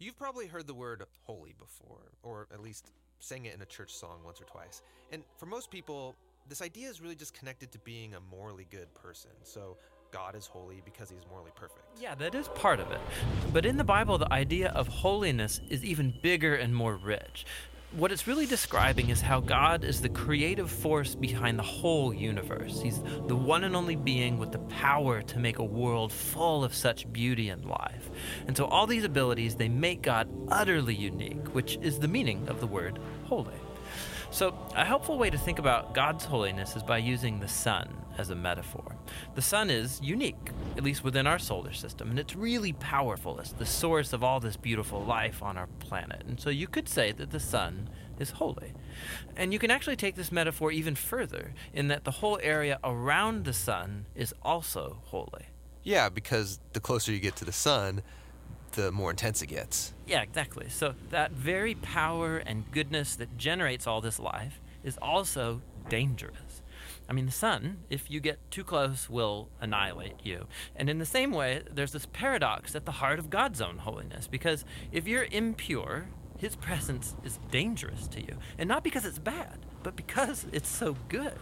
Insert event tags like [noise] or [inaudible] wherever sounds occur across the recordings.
You've probably heard the word holy before, or at least sang it in a church song once or twice. And for most people, this idea is really just connected to being a morally good person. So God is holy because he's morally perfect. Yeah, that is part of it. But in the Bible, the idea of holiness is even bigger and more rich. What it's really describing is how God is the creative force behind the whole universe. He's the one and only being with the power to make a world full of such beauty and life. And so all these abilities, they make God utterly unique, which is the meaning of the word holy. So, a helpful way to think about God's holiness is by using the sun as a metaphor. The sun is unique, at least within our solar system, and it's really powerful. It's the source of all this beautiful life on our planet. And so you could say that the sun is holy. And you can actually take this metaphor even further in that the whole area around the sun is also holy. Yeah, because the closer you get to the sun, the more intense it gets. Yeah, exactly. So that very power and goodness that generates all this life is also dangerous. I mean, the sun, if you get too close, will annihilate you. And in the same way, there's this paradox at the heart of God's own holiness, because if you're impure, his presence is dangerous to you. And not because it's bad, but because [laughs] it's so good.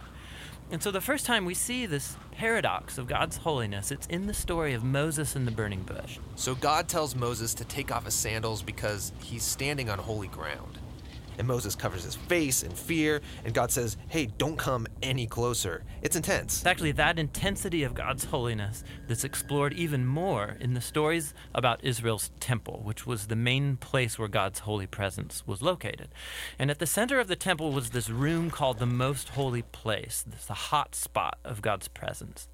And so the first time we see this paradox of God's holiness, it's in the story of Moses and the burning bush. So God tells Moses to take off his sandals because he's standing on holy ground. And Moses covers his face in fear, and God says, Hey, don't come any closer. It's intense. It's actually that intensity of God's holiness that's explored even more in the stories about Israel's temple, which was the main place where God's holy presence was located. And at the center of the temple was this room called the Most Holy Place, the hot spot of God's presence.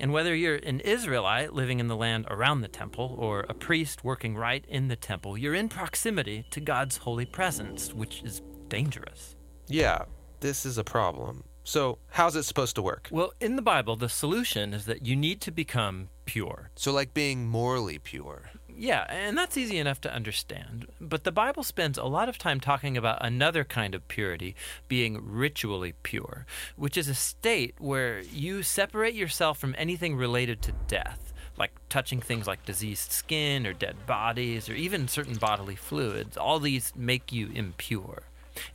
And whether you're an Israelite living in the land around the temple or a priest working right in the temple, you're in proximity to God's holy presence, which is dangerous. Yeah, this is a problem. So, how's it supposed to work? Well, in the Bible, the solution is that you need to become pure. So, like being morally pure. Yeah, and that's easy enough to understand. But the Bible spends a lot of time talking about another kind of purity, being ritually pure, which is a state where you separate yourself from anything related to death, like touching things like diseased skin or dead bodies or even certain bodily fluids. All these make you impure.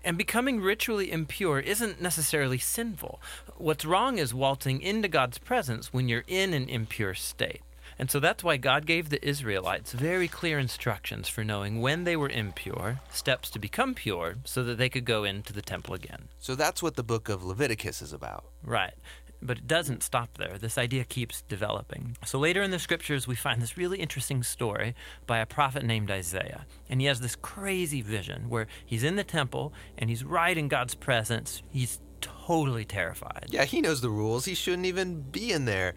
And becoming ritually impure isn't necessarily sinful. What's wrong is waltzing into God's presence when you're in an impure state. And so that's why God gave the Israelites very clear instructions for knowing when they were impure, steps to become pure, so that they could go into the temple again. So that's what the book of Leviticus is about. Right. But it doesn't stop there. This idea keeps developing. So later in the scriptures, we find this really interesting story by a prophet named Isaiah. And he has this crazy vision where he's in the temple and he's right in God's presence. He's totally terrified. Yeah, he knows the rules. He shouldn't even be in there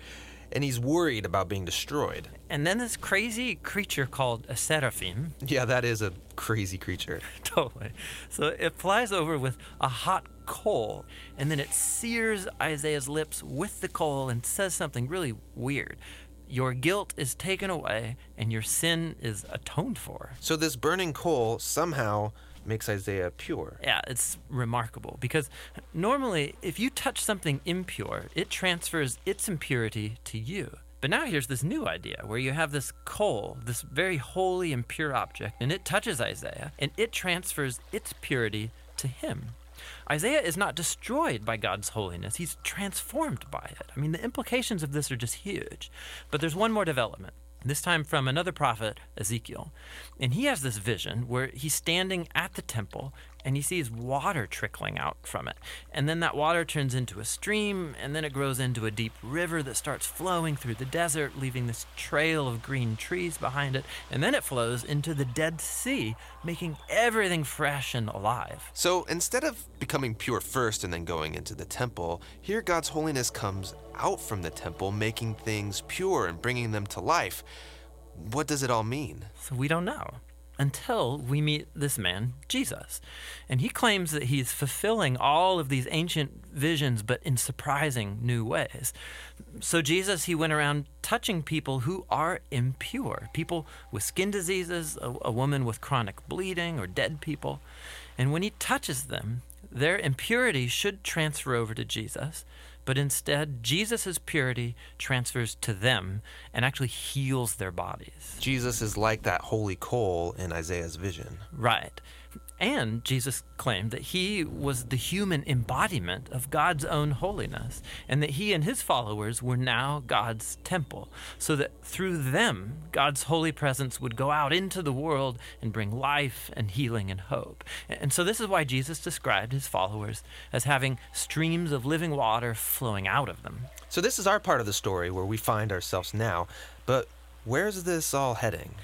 and he's worried about being destroyed. And then this crazy creature called a seraphim. Yeah, that is a crazy creature. [laughs] totally. So it flies over with a hot coal, and then it sears Isaiah's lips with the coal and says something really weird. Your guilt is taken away, and your sin is atoned for. So this burning coal somehow makes Isaiah pure. Yeah, it's remarkable because normally if you touch something impure, it transfers its impurity to you. But now here's this new idea where you have this coal, this very holy and pure object, and it touches Isaiah and it transfers its purity to him. Isaiah is not destroyed by God's holiness, he's transformed by it. I mean, the implications of this are just huge. But there's one more development this time from another prophet, Ezekiel. And he has this vision where he's standing at the temple and he sees water trickling out from it. And then that water turns into a stream, and then it grows into a deep river that starts flowing through the desert, leaving this trail of green trees behind it. And then it flows into the Dead Sea, making everything fresh and alive. So instead of becoming pure first and then going into the temple, here God's holiness comes out from the temple, making things pure and bringing them to life. What does it all mean? So we don't know until we meet this man, Jesus. And he claims that he's fulfilling all of these ancient visions, but in surprising new ways. So, Jesus, he went around touching people who are impure people with skin diseases, a, a woman with chronic bleeding, or dead people. And when he touches them, their impurity should transfer over to Jesus but instead, Jesus' purity transfers to them and actually heals their bodies. Jesus is like that holy coal in Isaiah's vision. Right. And Jesus claimed that he was the human embodiment of God's own holiness, and that he and his followers were now God's temple, so that through them, God's holy presence would go out into the world and bring life and healing and hope. And so, this is why Jesus described his followers as having streams of living water flowing out of them. So, this is our part of the story where we find ourselves now, but Where's this all heading?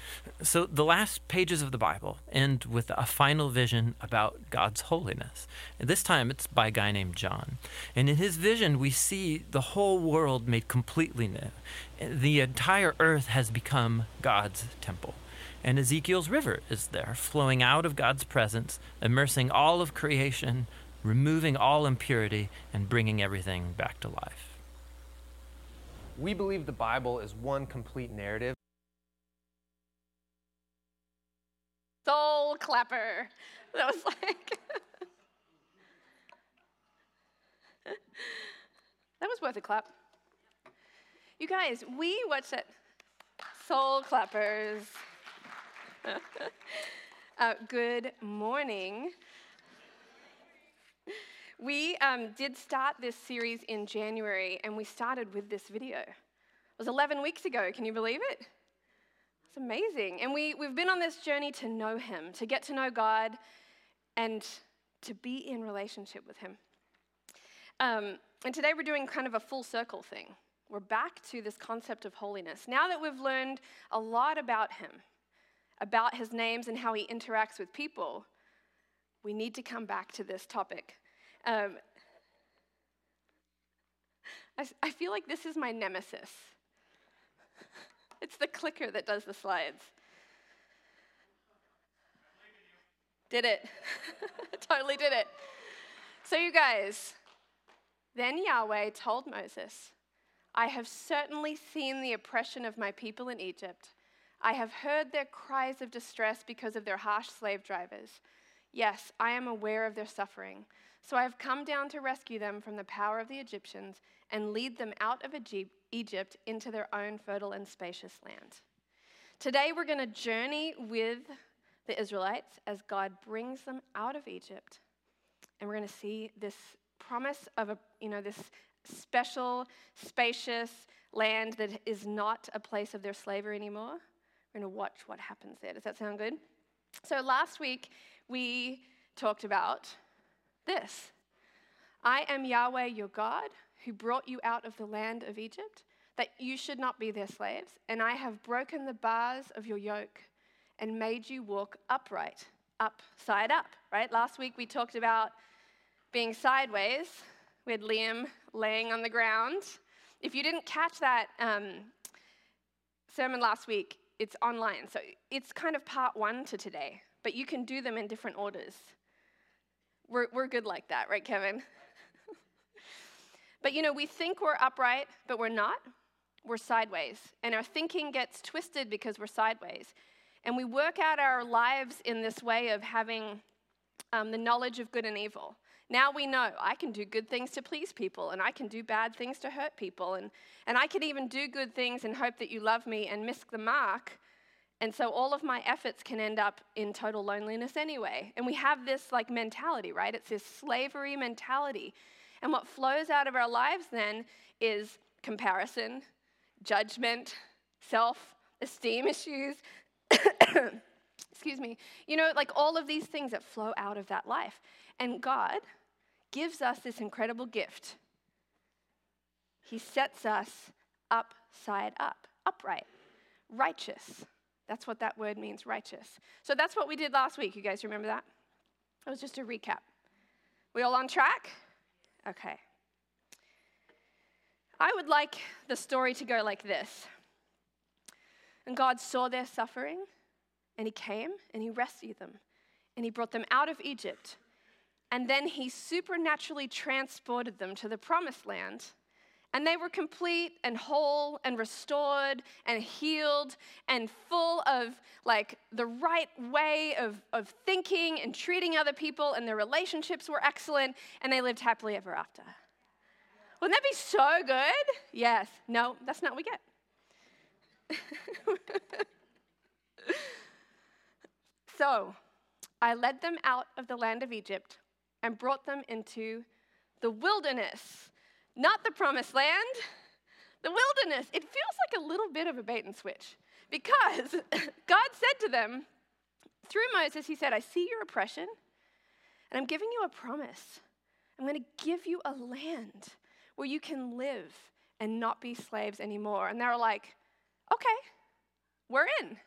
So, the last pages of the Bible end with a final vision about God's holiness. This time it's by a guy named John. And in his vision, we see the whole world made completely new. The entire earth has become God's temple. And Ezekiel's river is there, flowing out of God's presence, immersing all of creation, removing all impurity, and bringing everything back to life. We believe the Bible is one complete narrative. Soul clapper. That was like. [laughs] that was worth a clap. You guys, we watched it. Soul clappers. [laughs] uh, good morning. We um, did start this series in January, and we started with this video. It was 11 weeks ago. Can you believe it? It's amazing. And we, we've been on this journey to know Him, to get to know God, and to be in relationship with Him. Um, and today we're doing kind of a full circle thing. We're back to this concept of holiness. Now that we've learned a lot about Him, about His names and how He interacts with people, we need to come back to this topic um, I, I feel like this is my nemesis. It's the clicker that does the slides. Did it. [laughs] totally did it. So, you guys, then Yahweh told Moses, I have certainly seen the oppression of my people in Egypt. I have heard their cries of distress because of their harsh slave drivers. Yes, I am aware of their suffering. So I have come down to rescue them from the power of the Egyptians and lead them out of Egypt into their own fertile and spacious land. Today we're going to journey with the Israelites as God brings them out of Egypt. And we're going to see this promise of a, you know, this special, spacious land that is not a place of their slavery anymore. We're going to watch what happens there. Does that sound good? So last week we talked about this I am Yahweh your God, who brought you out of the land of Egypt, that you should not be their slaves, and I have broken the bars of your yoke and made you walk upright, upside up, right? Last week we talked about being sideways. We had Liam laying on the ground. If you didn't catch that um, sermon last week, it's online. So it's kind of part one to today, but you can do them in different orders. We're, we're good like that, right, Kevin? [laughs] but you know, we think we're upright, but we're not. We're sideways. And our thinking gets twisted because we're sideways. And we work out our lives in this way of having um, the knowledge of good and evil. Now we know I can do good things to please people, and I can do bad things to hurt people, and, and I can even do good things and hope that you love me and miss the mark and so all of my efforts can end up in total loneliness anyway. And we have this like mentality, right? It's this slavery mentality. And what flows out of our lives then is comparison, judgment, self esteem issues. [coughs] Excuse me. You know, like all of these things that flow out of that life. And God gives us this incredible gift. He sets us upside up, upright, righteous. That's what that word means, righteous. So that's what we did last week. You guys remember that? That was just a recap. We all on track? Okay. I would like the story to go like this. And God saw their suffering, and He came and He rescued them, and He brought them out of Egypt. And then He supernaturally transported them to the promised land and they were complete and whole and restored and healed and full of like the right way of, of thinking and treating other people, and their relationships were excellent, and they lived happily ever after. Wouldn't that be so good? Yes. No, that's not what we get. [laughs] so I led them out of the land of Egypt and brought them into the wilderness, not the promised land, the wilderness. It feels like a little bit of a bait and switch because [laughs] God said to them, through Moses, He said, I see your oppression and I'm giving you a promise. I'm going to give you a land where you can live and not be slaves anymore. And they're like, okay, we're in.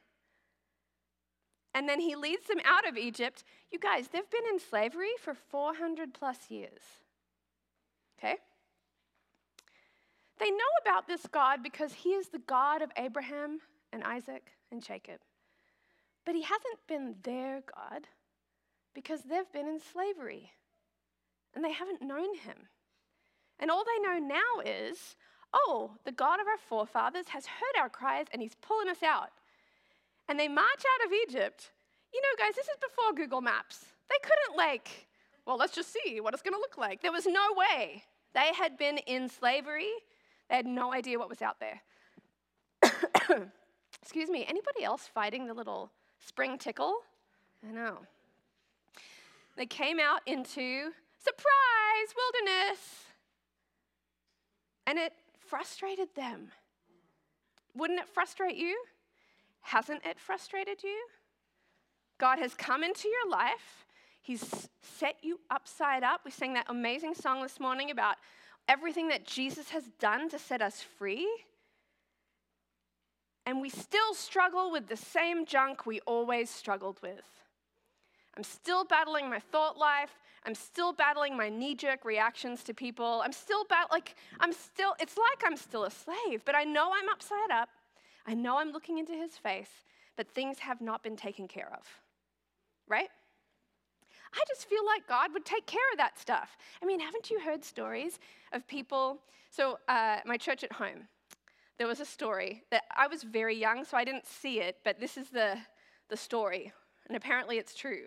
And then he leads them out of Egypt. You guys, they've been in slavery for 400 plus years. Okay? They know about this God because he is the God of Abraham and Isaac and Jacob. But he hasn't been their God because they've been in slavery and they haven't known him. And all they know now is, oh, the God of our forefathers has heard our cries and he's pulling us out. And they march out of Egypt. You know, guys, this is before Google Maps. They couldn't, like, well, let's just see what it's going to look like. There was no way. They had been in slavery, they had no idea what was out there. [coughs] Excuse me, anybody else fighting the little spring tickle? I know. They came out into surprise wilderness. And it frustrated them. Wouldn't it frustrate you? Hasn't it frustrated you? God has come into your life. He's set you upside up. We sang that amazing song this morning about everything that Jesus has done to set us free. And we still struggle with the same junk we always struggled with. I'm still battling my thought life. I'm still battling my knee jerk reactions to people. I'm still like I'm still it's like I'm still a slave, but I know I'm upside up. I know I'm looking into his face, but things have not been taken care of. Right? I just feel like God would take care of that stuff. I mean, haven't you heard stories of people? So, uh, my church at home, there was a story that I was very young, so I didn't see it, but this is the, the story, and apparently it's true.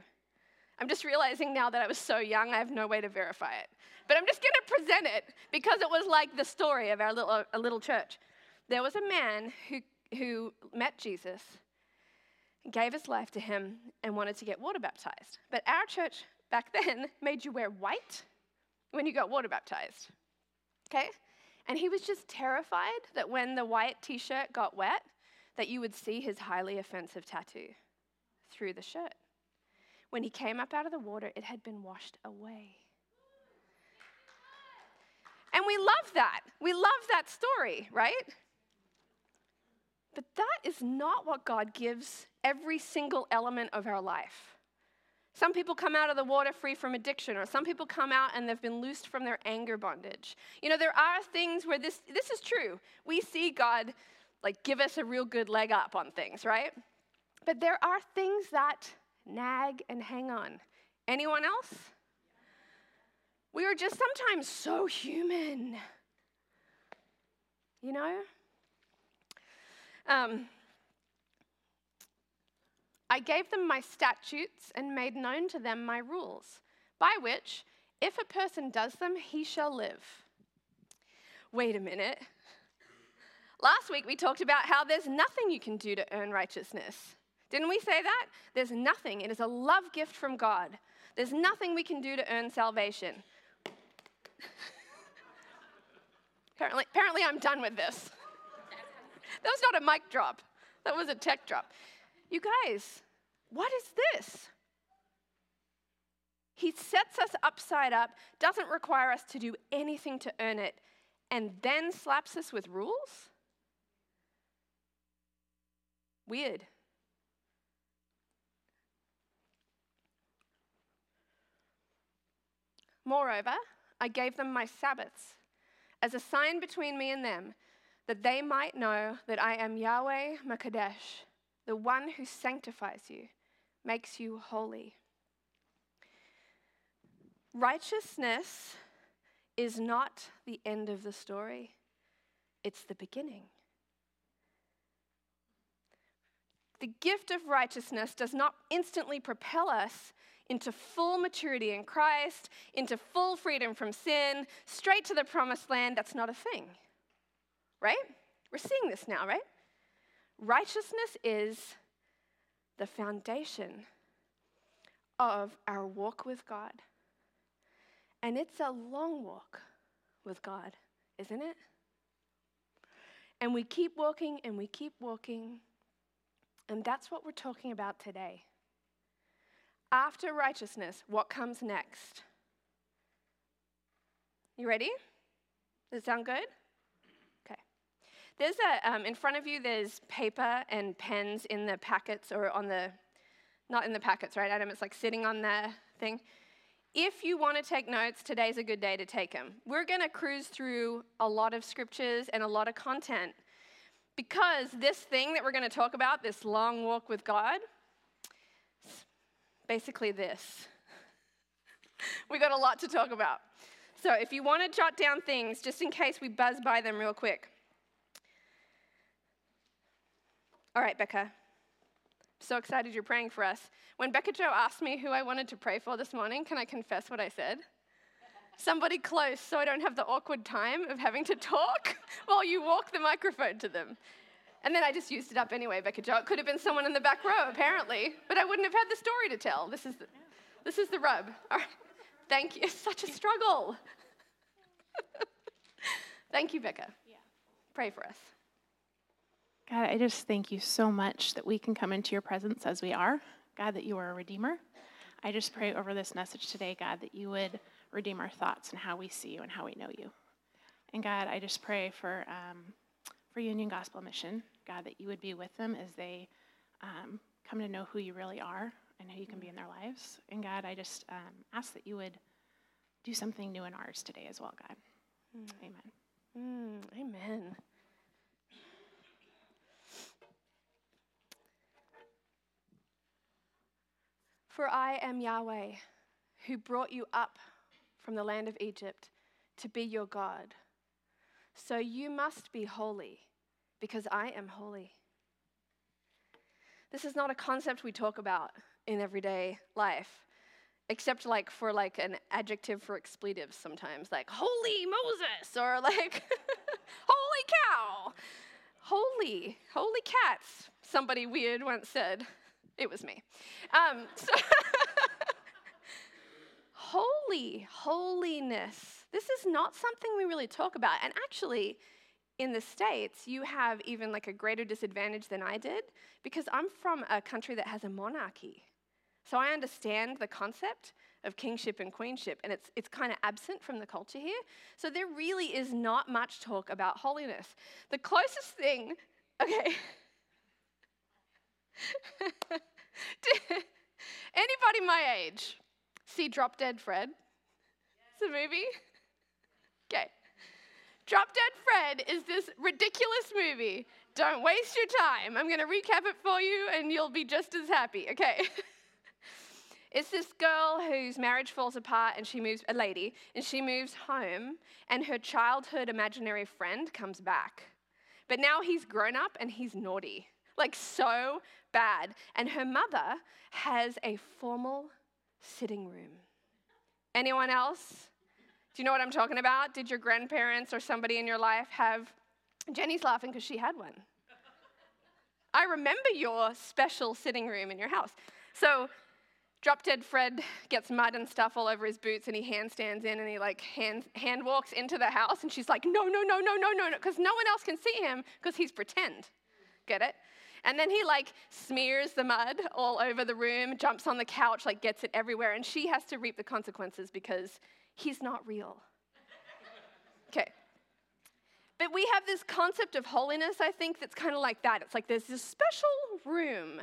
I'm just realizing now that I was so young, I have no way to verify it. But I'm just going to present it because it was like the story of our little, a little church. There was a man who, who met Jesus, gave his life to him, and wanted to get water baptized. But our church back [laughs] then made you wear white when you got water baptized. Okay? And he was just terrified that when the white t shirt got wet, that you would see his highly offensive tattoo through the shirt. When he came up out of the water, it had been washed away. And we love that. We love that story, right? But that is not what God gives every single element of our life. Some people come out of the water free from addiction, or some people come out and they've been loosed from their anger bondage. You know, there are things where this, this is true. We see God like give us a real good leg up on things, right? But there are things that nag, and hang on. Anyone else? We are just sometimes so human. You know? Um, I gave them my statutes and made known to them my rules, by which, if a person does them, he shall live. Wait a minute. Last week we talked about how there's nothing you can do to earn righteousness. Didn't we say that? There's nothing. It is a love gift from God. There's nothing we can do to earn salvation. [laughs] apparently, apparently, I'm done with this. [laughs] that was not a mic drop, that was a tech drop. You guys, what is this? He sets us upside up, doesn't require us to do anything to earn it, and then slaps us with rules? Weird. Moreover, I gave them my Sabbaths as a sign between me and them, that they might know that I am Yahweh M'Kaddesh, the one who sanctifies you, makes you holy. Righteousness is not the end of the story, it's the beginning. The gift of righteousness does not instantly propel us into full maturity in Christ, into full freedom from sin, straight to the promised land, that's not a thing. Right? We're seeing this now, right? Righteousness is the foundation of our walk with God. And it's a long walk with God, isn't it? And we keep walking and we keep walking. And that's what we're talking about today. After righteousness, what comes next? You ready? Does it sound good? There's a, um, in front of you, there's paper and pens in the packets or on the, not in the packets, right, Adam? It's like sitting on the thing. If you want to take notes, today's a good day to take them. We're going to cruise through a lot of scriptures and a lot of content because this thing that we're going to talk about, this long walk with God, basically this. [laughs] we got a lot to talk about. So if you want to jot down things, just in case we buzz by them real quick. All right, Becca. So excited you're praying for us. When Becca Joe asked me who I wanted to pray for this morning, can I confess what I said? Somebody close so I don't have the awkward time of having to talk [laughs] while you walk the microphone to them. And then I just used it up anyway, Becca Joe. It could have been someone in the back row, apparently, but I wouldn't have had the story to tell. This is the, this is the rub. All right. Thank you. It's [laughs] such a struggle. [laughs] Thank you, Becca. Yeah. Pray for us. God, I just thank you so much that we can come into your presence as we are. God, that you are a redeemer. I just pray over this message today, God, that you would redeem our thoughts and how we see you and how we know you. And God, I just pray for um, for Union Gospel Mission, God, that you would be with them as they um, come to know who you really are and who you can be in their lives. And God, I just um, ask that you would do something new in ours today as well, God. Mm. Amen. Mm, amen. For I am Yahweh, who brought you up from the land of Egypt to be your God. So you must be holy, because I am holy. This is not a concept we talk about in everyday life, except like for like an adjective for expletives sometimes, like holy Moses or like [laughs] holy cow. Holy, holy cats, somebody weird once said. It was me. Um, so [laughs] holy, holiness. This is not something we really talk about. And actually, in the States, you have even like a greater disadvantage than I did because I'm from a country that has a monarchy. So I understand the concept of kingship and queenship, and it's, it's kind of absent from the culture here. So there really is not much talk about holiness. The closest thing, okay. [laughs] [laughs] Anybody my age see Drop Dead Fred? It's a movie? Okay. Drop Dead Fred is this ridiculous movie. Don't waste your time. I'm going to recap it for you and you'll be just as happy. Okay. [laughs] it's this girl whose marriage falls apart and she moves, a lady, and she moves home and her childhood imaginary friend comes back. But now he's grown up and he's naughty. Like so bad. And her mother has a formal sitting room. Anyone else? Do you know what I'm talking about? Did your grandparents or somebody in your life have? Jenny's laughing because she had one. I remember your special sitting room in your house. So, drop dead Fred gets mud and stuff all over his boots and he handstands in and he like hand, hand walks into the house and she's like, no, no, no, no, no, no, no, because no one else can see him because he's pretend. Get it? And then he like smears the mud all over the room, jumps on the couch, like gets it everywhere, and she has to reap the consequences because he's not real. Okay. But we have this concept of holiness, I think, that's kind of like that. It's like there's this special room.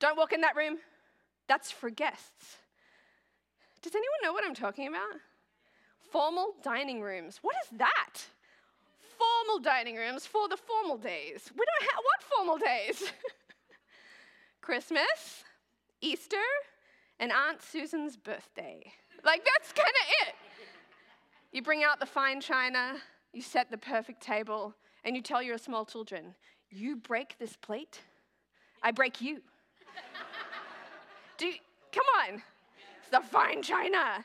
Don't walk in that room. That's for guests. Does anyone know what I'm talking about? Formal dining rooms. What is that? Formal dining rooms for the formal days. We don't have what formal days? [laughs] Christmas, Easter, and Aunt Susan's birthday. Like, that's kind of it. You bring out the fine china, you set the perfect table, and you tell your small children, You break this plate, I break you. [laughs] Do, Come on. It's the fine china.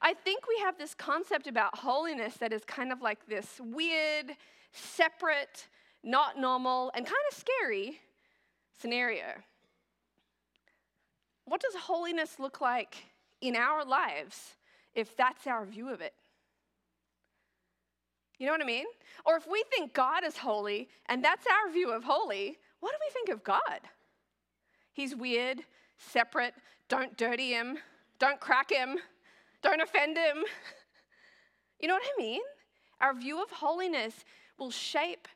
I think we have this concept about holiness that is kind of like this weird, separate, not normal, and kind of scary scenario. What does holiness look like in our lives if that's our view of it? You know what I mean? Or if we think God is holy and that's our view of holy, what do we think of God? He's weird, separate, don't dirty him, don't crack him, don't offend him. [laughs] You know what I mean? Our view of holiness will shape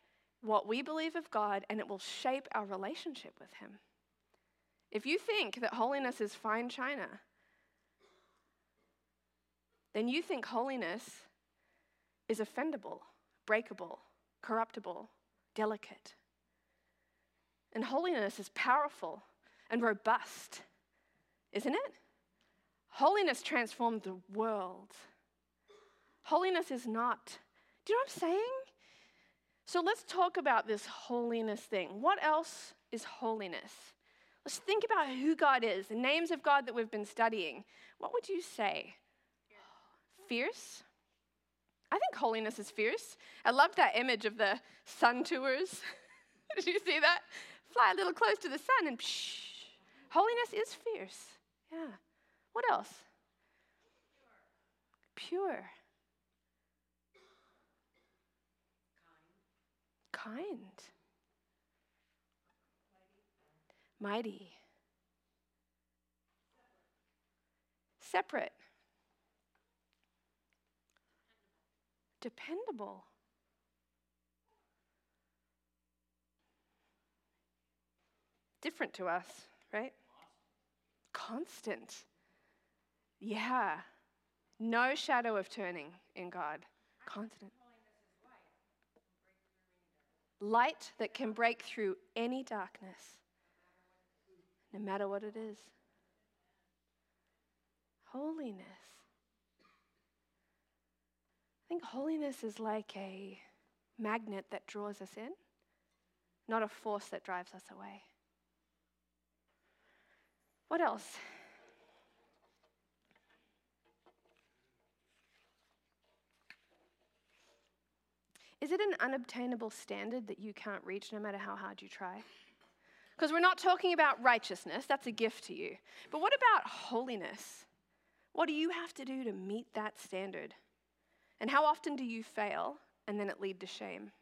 what we believe of God and it will shape our relationship with him. If you think that holiness is fine china, then you think holiness is offendable, breakable, corruptible, delicate. And holiness is powerful and robust, isn't it? Holiness transformed the world. Holiness is not. Do you know what I'm saying? So let's talk about this holiness thing. What else is holiness? Let's think about who God is, the names of God that we've been studying. What would you say? Fierce? I think holiness is fierce. I love that image of the sun tours. [laughs] Did you see that? Fly a little close to the sun and psh. Holiness is fierce. Yeah. What else? Pure. Pure. Kind. Kind. Mighty. Separate. Dependable. Different to us, right? Constant. Yeah. No shadow of turning in God. Constant. Light that can break through any darkness, no matter what it is. Holiness. I think holiness is like a magnet that draws us in, not a force that drives us away. What else? Is it an unobtainable standard that you can't reach no matter how hard you try? Because we're not talking about righteousness, that's a gift to you. But what about holiness? What do you have to do to meet that standard? And how often do you fail and then it lead to shame?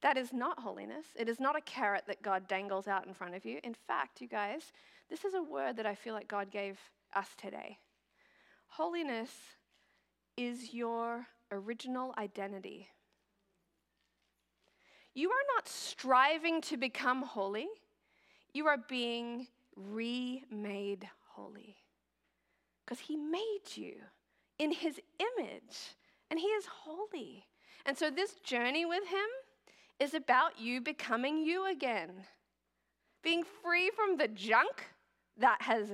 That is not holiness. It is not a carrot that God dangles out in front of you. In fact, you guys, this is a word that I feel like God gave us today. Holiness is your original identity. You are not striving to become holy, you are being remade holy. Because He made you in His image, and He is holy. And so, this journey with Him is about you becoming you again, being free from the junk that has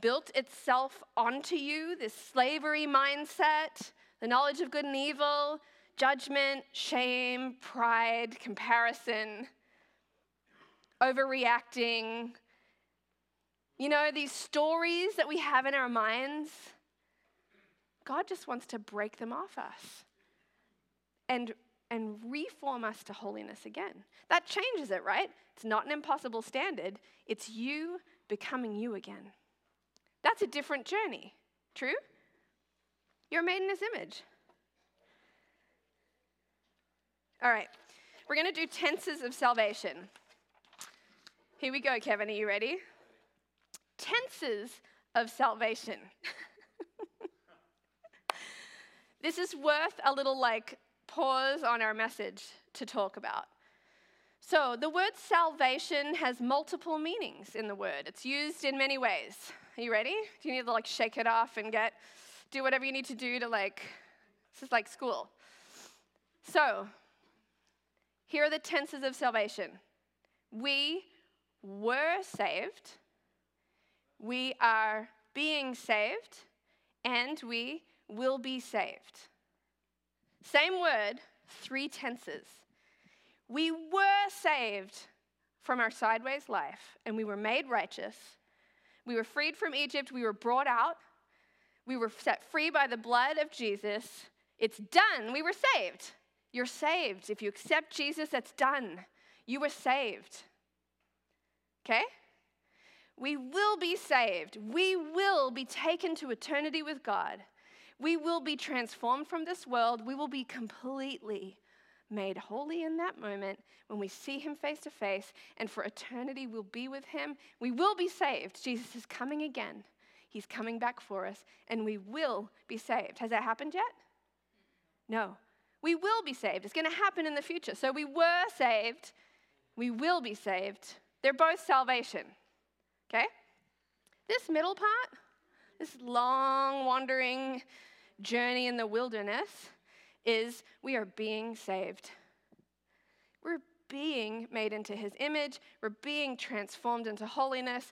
built itself onto you, this slavery mindset, the knowledge of good and evil, judgment, shame, pride, comparison, overreacting. You know, these stories that we have in our minds, God just wants to break them off us and, and reform us to holiness again. That changes it, right? It's not an impossible standard, it's you becoming you again. That's a different journey. True? You're made in his image. All right, we're going to do tenses of salvation. Here we go, Kevin. Are you ready? Tenses of salvation. [laughs] this is worth a little like pause on our message to talk about. So, the word salvation has multiple meanings in the word. It's used in many ways. Are you ready? Do you need to like shake it off and get do whatever you need to do to like, this is like school. So, here are the tenses of salvation. We were saved, we are being saved, and we will be saved. Same word, three tenses. We were saved from our sideways life, and we were made righteous, We were freed from Egypt. We were brought out. We were set free by the blood of Jesus. It's done. We were saved. You're saved. If you accept Jesus, that's done. You were saved. Okay? We will be saved. We will be taken to eternity with God. We will be transformed from this world. We will be completely made holy in that moment when we see Him face to face, and for eternity we'll be with Him. We will be saved. Jesus is coming again. He's coming back for us, and we will be saved. Has that happened yet? No. We will be saved. It's going to happen in the future. So we were saved. We will be saved. They're both salvation. Okay? This middle part, this long wandering journey in the wilderness, is we are being saved. We're being made into his image, we're being transformed into holiness.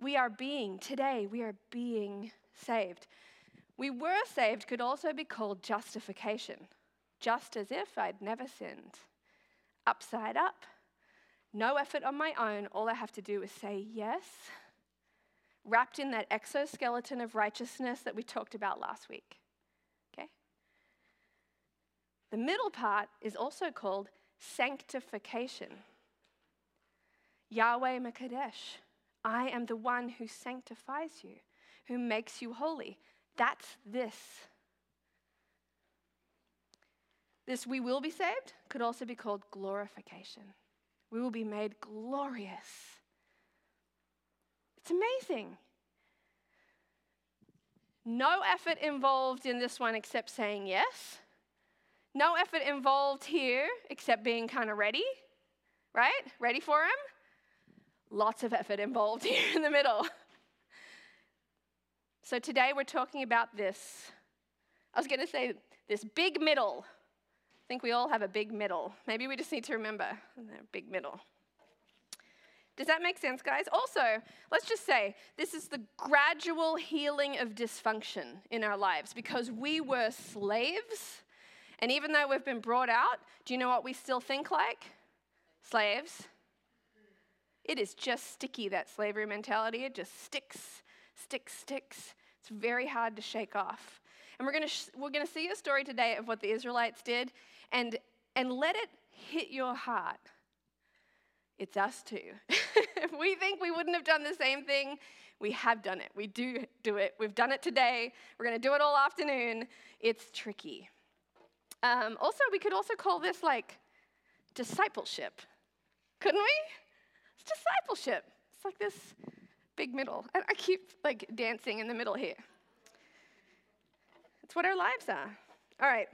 We are being, today, we are being saved. We were saved could also be called justification, just as if I'd never sinned. Upside up, no effort on my own, all I have to do is say yes, wrapped in that exoskeleton of righteousness that we talked about last week. Okay? The middle part is also called sanctification. Yahweh M'Kaddesh, I am the one who sanctifies you, who makes you holy. That's this. This we will be saved could also be called glorification. We will be made glorious. It's amazing. No effort involved in this one except saying yes. No effort involved here except being kind of ready, right? Ready for him? Lots of effort involved [laughs] here in the middle. So today we're talking about this. I was going to say this big middle. I think we all have a big middle. Maybe we just need to remember big middle. Does that make sense, guys? Also, let's just say this is the gradual healing of dysfunction in our lives because we were slaves and even though we've been brought out, do you know what we still think like? Slaves. It is just sticky, that slavery mentality. It just sticks, sticks, sticks. It's very hard to shake off. And we're going sh- we're going to see a story today of what the Israelites did, and, and let it hit your heart. It's us too. if [laughs] we think we wouldn't have done the same thing, we have done it. We do do it. We've done it today. We're going to do it all afternoon. It's tricky. Um, also, we could also call this like discipleship, couldn't we? It's discipleship. It's like this big middle. And I keep like dancing in the middle here. It's what our lives are. All right.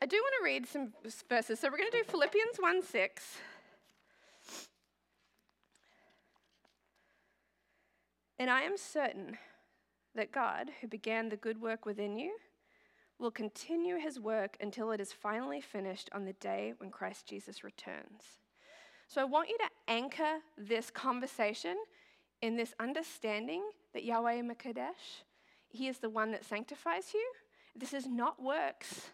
I do want to read some verses. So we're going to do Philippians 1 6. And I am certain that God, who began the good work within you, will continue his work until it is finally finished on the day when Christ Jesus returns. So I want you to anchor this conversation in this understanding that Yahweh M'Kaddesh, he is the one that sanctifies you. This is not works,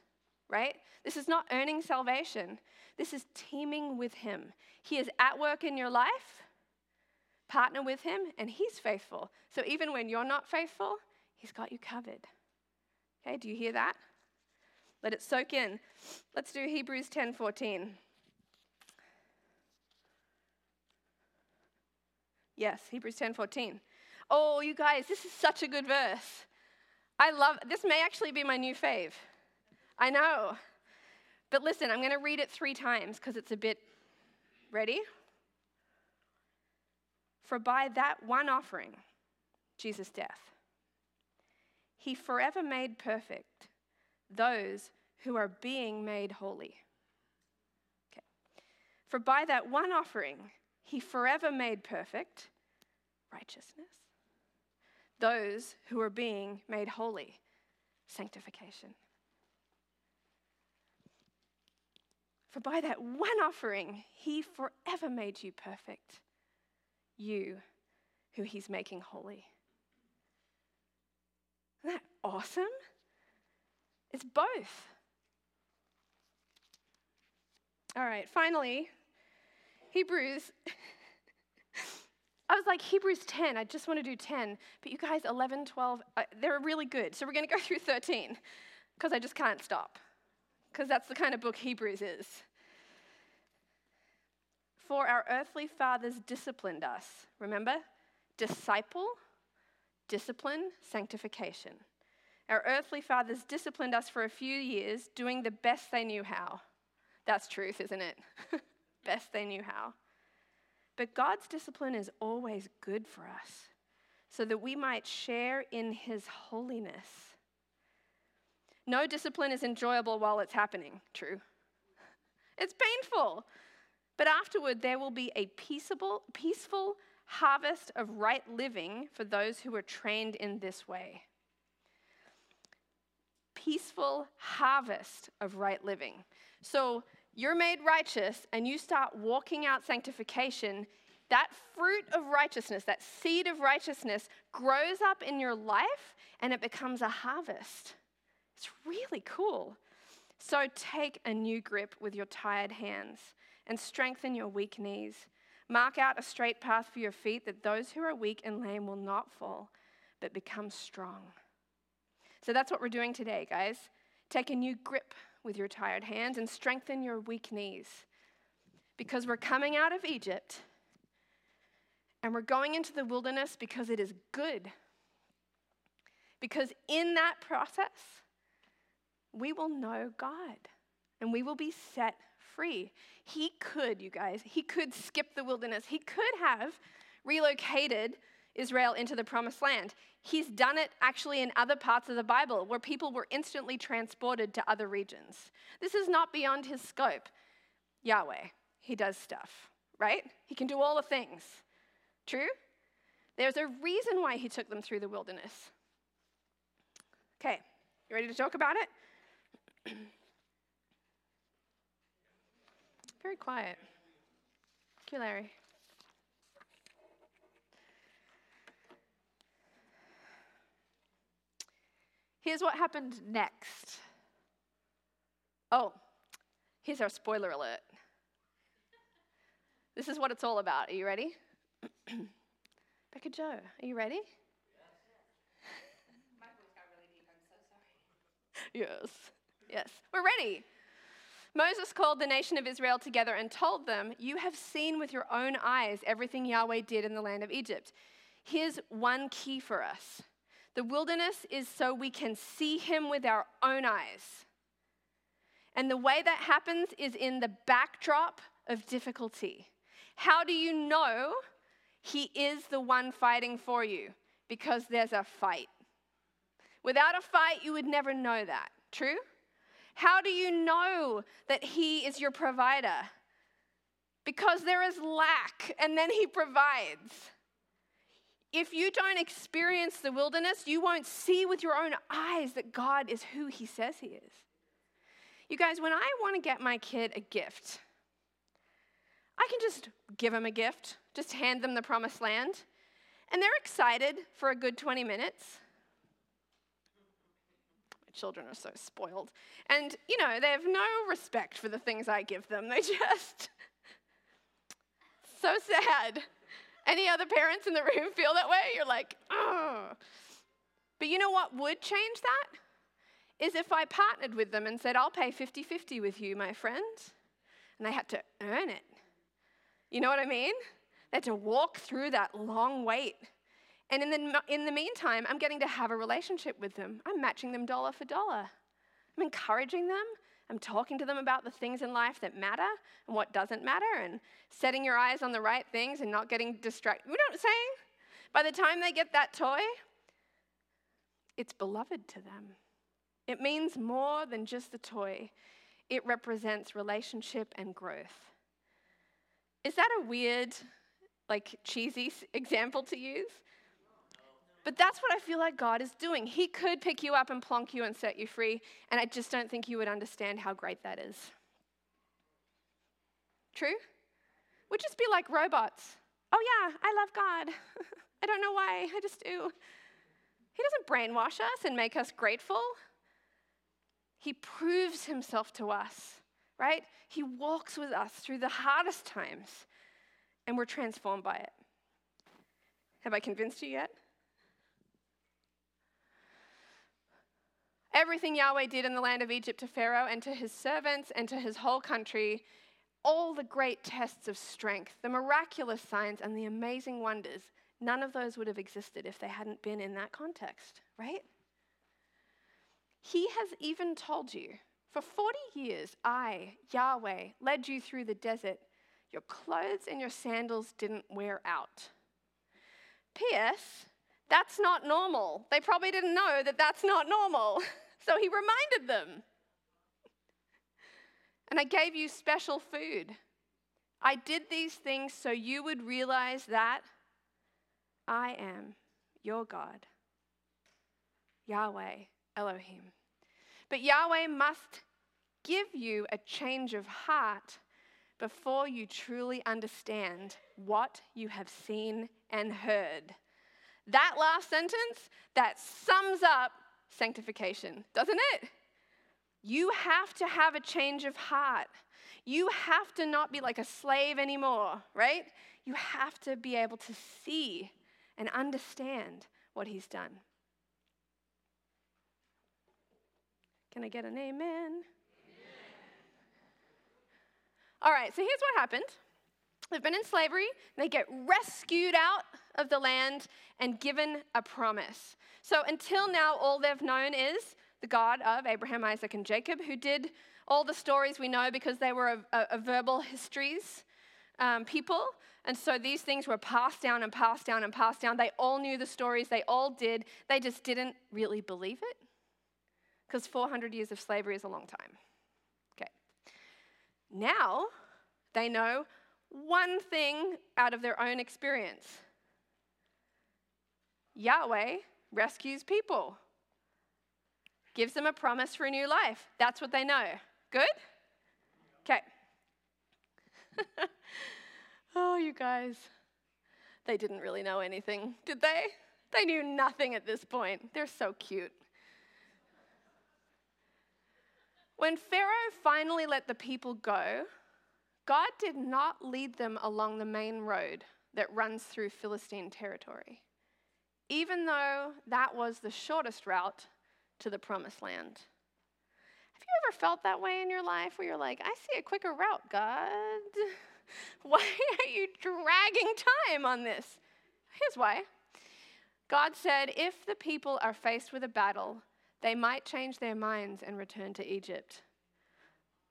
right? This is not earning salvation. This is teaming with him. He is at work in your life. Partner with him, and he's faithful. So even when you're not faithful, he's got you covered. Okay, do you hear that? Let it soak in. Let's do Hebrews 10:14. Yes, Hebrews 10:14. Oh, you guys, this is such a good verse. I love this may actually be my new fave. I know. But listen, I'm going to read it 3 times cuz it's a bit ready? For by that one offering, Jesus' death, he forever made perfect those who are being made holy. Okay. For by that one offering, he forever made perfect righteousness those who are being made holy, sanctification. For by that one offering, he forever made you perfect, you who he's making holy. Isn't that awesome? It's both. All right, finally, Hebrews. I was like, Hebrews 10, I just want to do 10. But you guys, 11, 12, uh, they're really good. So we're going to go [laughs] through 13 because I just can't stop. Because that's the kind of book Hebrews is. For our earthly fathers disciplined us. Remember? Disciple, discipline, sanctification. Our earthly fathers disciplined us for a few years, doing the best they knew how. That's truth, isn't it? [laughs] best they knew how. But God's discipline is always good for us, so that we might share in his holiness. No discipline is enjoyable while it's happening, true. [laughs] It's painful. But afterward, there will be a peaceable, peaceful harvest of right living for those who are trained in this way. Peaceful harvest of right living. So, you're made righteous and you start walking out sanctification, that fruit of righteousness, that seed of righteousness, grows up in your life and it becomes a harvest. It's really cool. So take a new grip with your tired hands and strengthen your weak knees. Mark out a straight path for your feet that those who are weak and lame will not fall, but become strong. So that's what we're doing today, guys. Take a new grip with your tired hands and strengthen your weak knees. Because we're coming out of Egypt and we're going into the wilderness because it is good. Because in that process, we will know God and we will be set free. He could, you guys, he could skip the wilderness. He could have relocated Israel into the promised land. He's done it actually in other parts of the Bible where people were instantly transported to other regions. This is not beyond his scope. Yahweh, he does stuff, right? He can do all the things. True? There's a reason why he took them through the wilderness. Okay, you ready to talk about it? [clears throat] Very quiet. Thank you, Larry. Here's what happened next. Oh, here's our spoiler alert. This is what it's all about. Are you ready? [clears throat] Becca Joe, are you ready? [laughs] Yes. Yes. We're ready. Moses called the nation of Israel together and told them, You have seen with your own eyes everything Yahweh did in the land of Egypt. Here's one key for us the wilderness is so we can see him with our own eyes. And the way that happens is in the backdrop of difficulty. How do you know he is the one fighting for you? Because there's a fight. Without a fight, you would never know that. True? How do you know that he is your provider? Because there is lack, and then he provides. If you don't experience the wilderness, you won't see with your own eyes that God is who He says He is. You guys, when I want to get my kid a gift, I can just give them a gift, just hand them the promised land, and they're excited for a good 20 minutes. My children are so spoiled. And, you know, they have no respect for the things I give them. They [laughs] just, so sad. Any other parents in the room feel that way? You're like, oh. But you know what would change that? Is if I partnered with them and said, I'll pay 50 50 with you, my friend. And they had to earn it. You know what I mean? They had to walk through that long wait. And in the, in the meantime, I'm getting to have a relationship with them. I'm matching them dollar for dollar. I'm encouraging them. I'm talking to them about the things in life that matter and what doesn't matter and setting your eyes on the right things and not getting distracted. You know what I'm saying? By the time they get that toy, it's beloved to them. It means more than just the toy, it represents relationship and growth. Is that a weird, like cheesy example to use? But that's what I feel like God is doing. He could pick you up and plonk you and set you free, and I just don't think you would understand how great that is. True? We'd just be like robots. Oh, yeah, I love God. [laughs] I don't know why, I just do. He doesn't brainwash us and make us grateful. He proves himself to us, right? He walks with us through the hardest times, and we're transformed by it. Have I convinced you yet? Everything Yahweh did in the land of Egypt to Pharaoh and to his servants and to his whole country, all the great tests of strength, the miraculous signs, and the amazing wonders, none of those would have existed if they hadn't been in that context, right? He has even told you, for 40 years, I, Yahweh, led you through the desert. Your clothes and your sandals didn't wear out. P.S. That's not normal. They probably didn't know that that's not normal. [laughs] So he reminded them. And I gave you special food. I did these things so you would realize that I am your God, Yahweh Elohim. But Yahweh must give you a change of heart before you truly understand what you have seen and heard. That last sentence, that sums up sanctification, doesn't it? You have to have a change of heart. You have to not be like a slave anymore, right? You have to be able to see and understand what he's done. Can I get an amen? amen? All right, so here's what happened. They've been in slavery, they get rescued out of the land and given a promise. So until now, all they've known is the God of Abraham, Isaac, and Jacob, who did all the stories we know because they were a, a, a verbal histories um, people. And so these things were passed down and passed down and passed down. They all knew the stories, they all did. They just didn't really believe it because 400 years of slavery is a long time. Okay. Now they know one thing out of their own experience Yahweh rescues people, gives them a promise for a new life. That's what they know. Good? Okay. [laughs] oh, you guys. They didn't really know anything, did they? They knew nothing at this point. They're so cute. When Pharaoh finally let the people go, God did not lead them along the main road that runs through Philistine territory, even though that was the shortest route to the promised land. Have you ever felt that way in your life where you're like, I see a quicker route, God? [laughs] Why are you dragging time on this? Here's why. God said, if the people are faced with a battle, they might change their minds and return to Egypt.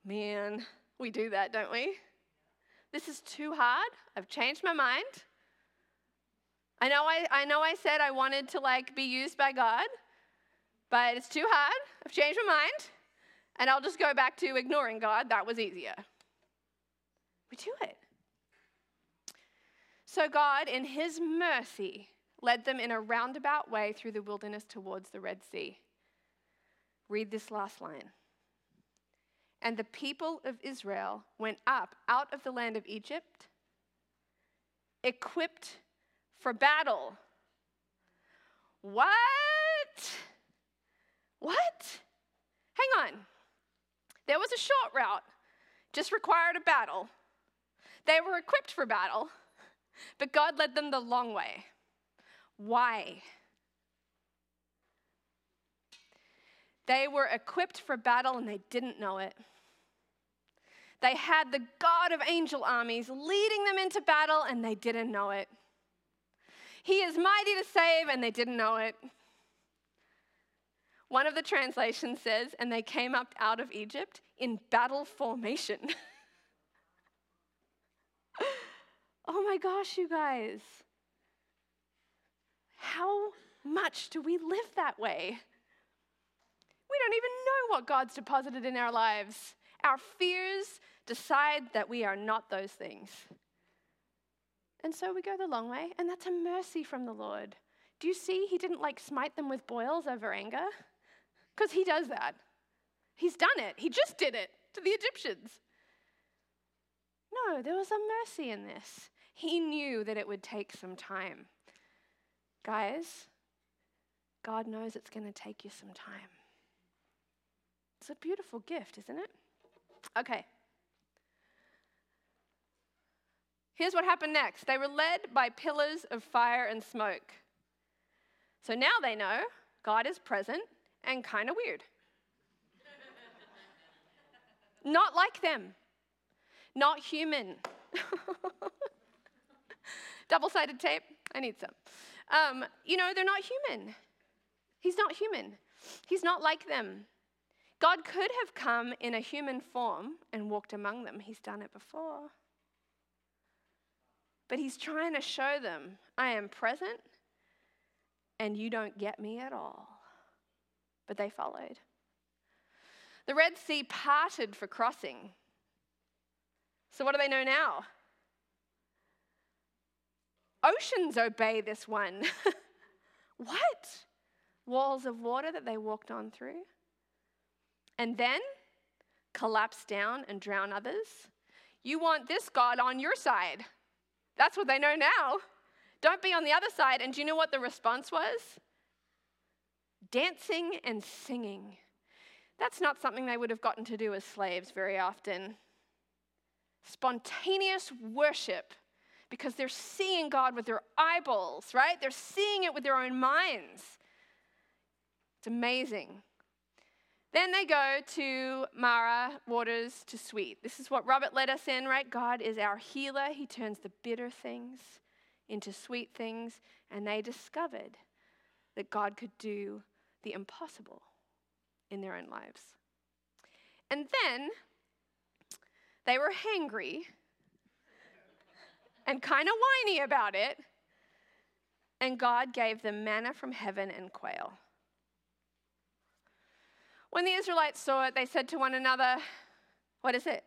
Man, we do that, don't we? This is too hard. I've changed my mind. I know I, I know I said I wanted to like be used by God, but it's too hard. I've changed my mind. And I'll just go back to ignoring God. That was easier. We do it. So God, in his mercy, led them in a roundabout way through the wilderness towards the Red Sea. Read this last line. And the people of Israel went up out of the land of Egypt, equipped for battle. What? What? Hang on. There was a short route, just required a battle. They were equipped for battle, but God led them the long way. Why? They were equipped for battle and they didn't know it. They had the God of angel armies leading them into battle and they didn't know it. He is mighty to save and they didn't know it. One of the translations says, and they came up out of Egypt in battle formation. [laughs] oh my gosh, you guys. How much do we live that way? We don't even know what God's deposited in our lives. Our fears decide that we are not those things. And so we go the long way, and that's a mercy from the Lord. Do you see he didn't like smite them with boils over anger? Because he does that. He's done it. He just did it to the Egyptians. No, there was a mercy in this. He knew that it would take some time. Guys, God knows it's going to take you some time. It's a beautiful gift, isn't it? Okay. Here's what happened next they were led by pillars of fire and smoke. So now they know God is present and kind of weird. [laughs] Not like them, not human. [laughs] Double sided tape? I need some. Um, you know, they're not human. He's not human. He's not like them. God could have come in a human form and walked among them. He's done it before. But he's trying to show them I am present and you don't get me at all. But they followed. The Red Sea parted for crossing. So, what do they know now? Oceans obey this one. [laughs] what? Walls of water that they walked on through? And then collapse down and drown others? You want this God on your side. That's what they know now. Don't be on the other side. And do you know what the response was? Dancing and singing. That's not something they would have gotten to do as slaves very often. Spontaneous worship because they're seeing God with their eyeballs, right? They're seeing it with their own minds. It's amazing. Then they go to Marah, waters to sweet. This is what Robert led us in, right? God is our healer. He turns the bitter things into sweet things. And they discovered that God could do the impossible in their own lives. And then they were hangry and kind of whiny about it. And God gave them manna from heaven and quail. When the Israelites saw it, they said to one another, What is it?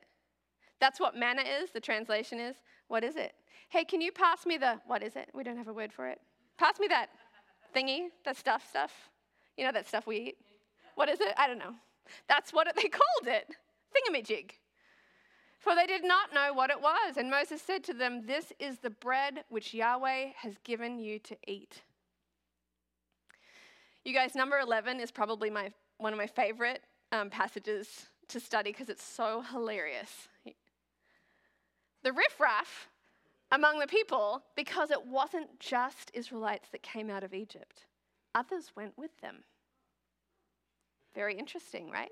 That's what manna is, the translation is. What is it? Hey, can you pass me the, what is it? We don't have a word for it. Pass me that thingy, that stuff, stuff. You know that stuff we eat? What is it? I don't know. That's what it, [laughs] they called it thingamajig. For they did not know what it was. And Moses said to them, This is the bread which Yahweh has given you to eat. You guys, number 11 is probably my, one of my favorite um, passages to study because it's so hilarious. The riffraff among the people, because it wasn't just Israelites that came out of Egypt, others went with them. Very interesting, right?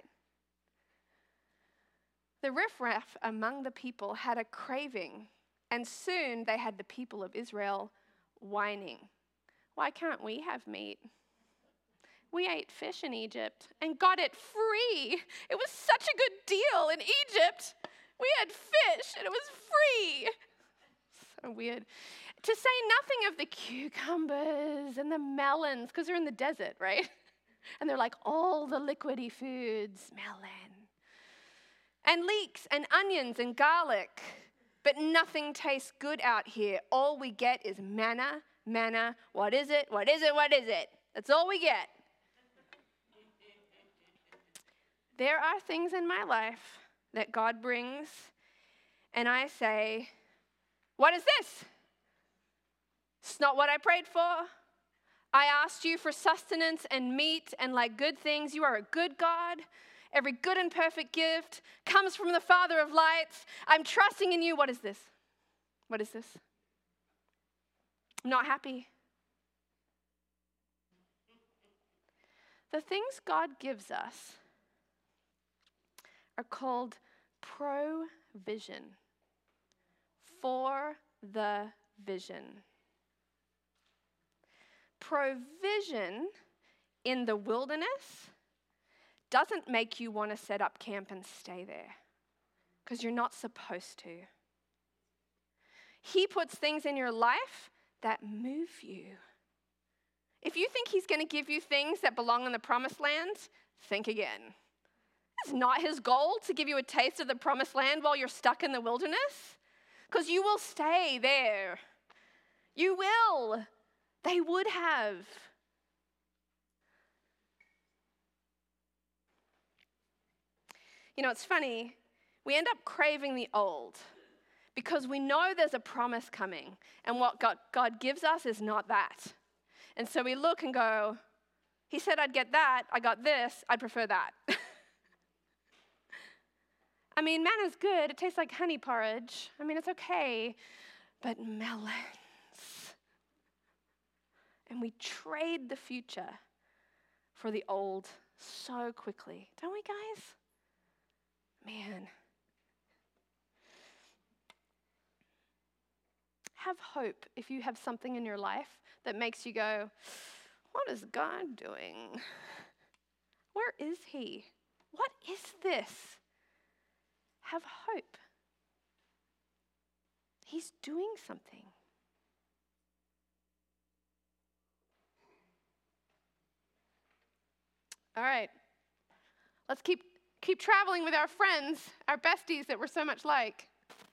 The riffraff among the people had a craving, and soon they had the people of Israel whining. Why can't we have meat? We ate fish in Egypt and got it free. It was such a good deal in Egypt. We had fish and it was free. So weird. To say nothing of the cucumbers and the melons, because they're in the desert, right? [laughs] And they're like all the liquidy foods, melon and leeks and onions and garlic. But nothing tastes good out here. All we get is manna, manna. What is it? What is it? What is it? That's all we get. There are things in my life that God brings, and I say, What is this? It's not what I prayed for. I asked you for sustenance and meat and like good things. You are a good God. Every good and perfect gift comes from the Father of lights. I'm trusting in you. What is this? What is this? I'm not happy. The things God gives us are called provision for the vision. Provision in the wilderness doesn't make you want to set up camp and stay there because you're not supposed to. He puts things in your life that move you. If you think He's going to give you things that belong in the promised land, think again. It's not His goal to give you a taste of the promised land while you're stuck in the wilderness, because you will stay there. You will. They would have. You know, it's funny, we end up craving the old because we know there's a promise coming, and what God, God gives us is not that. And so we look and go, He said I'd get that, I got this, I'd prefer that. [laughs] I mean, manna's good, it tastes like honey porridge. I mean, it's okay. but melons. And we trade the future for the old so quickly, don't we, guys? Man. Have hope if you have something in your life that makes you go, What is God doing? Where is He? What is this? Have hope. He's doing something. All right. Let's keep keep traveling with our friends, our besties that we're so much like.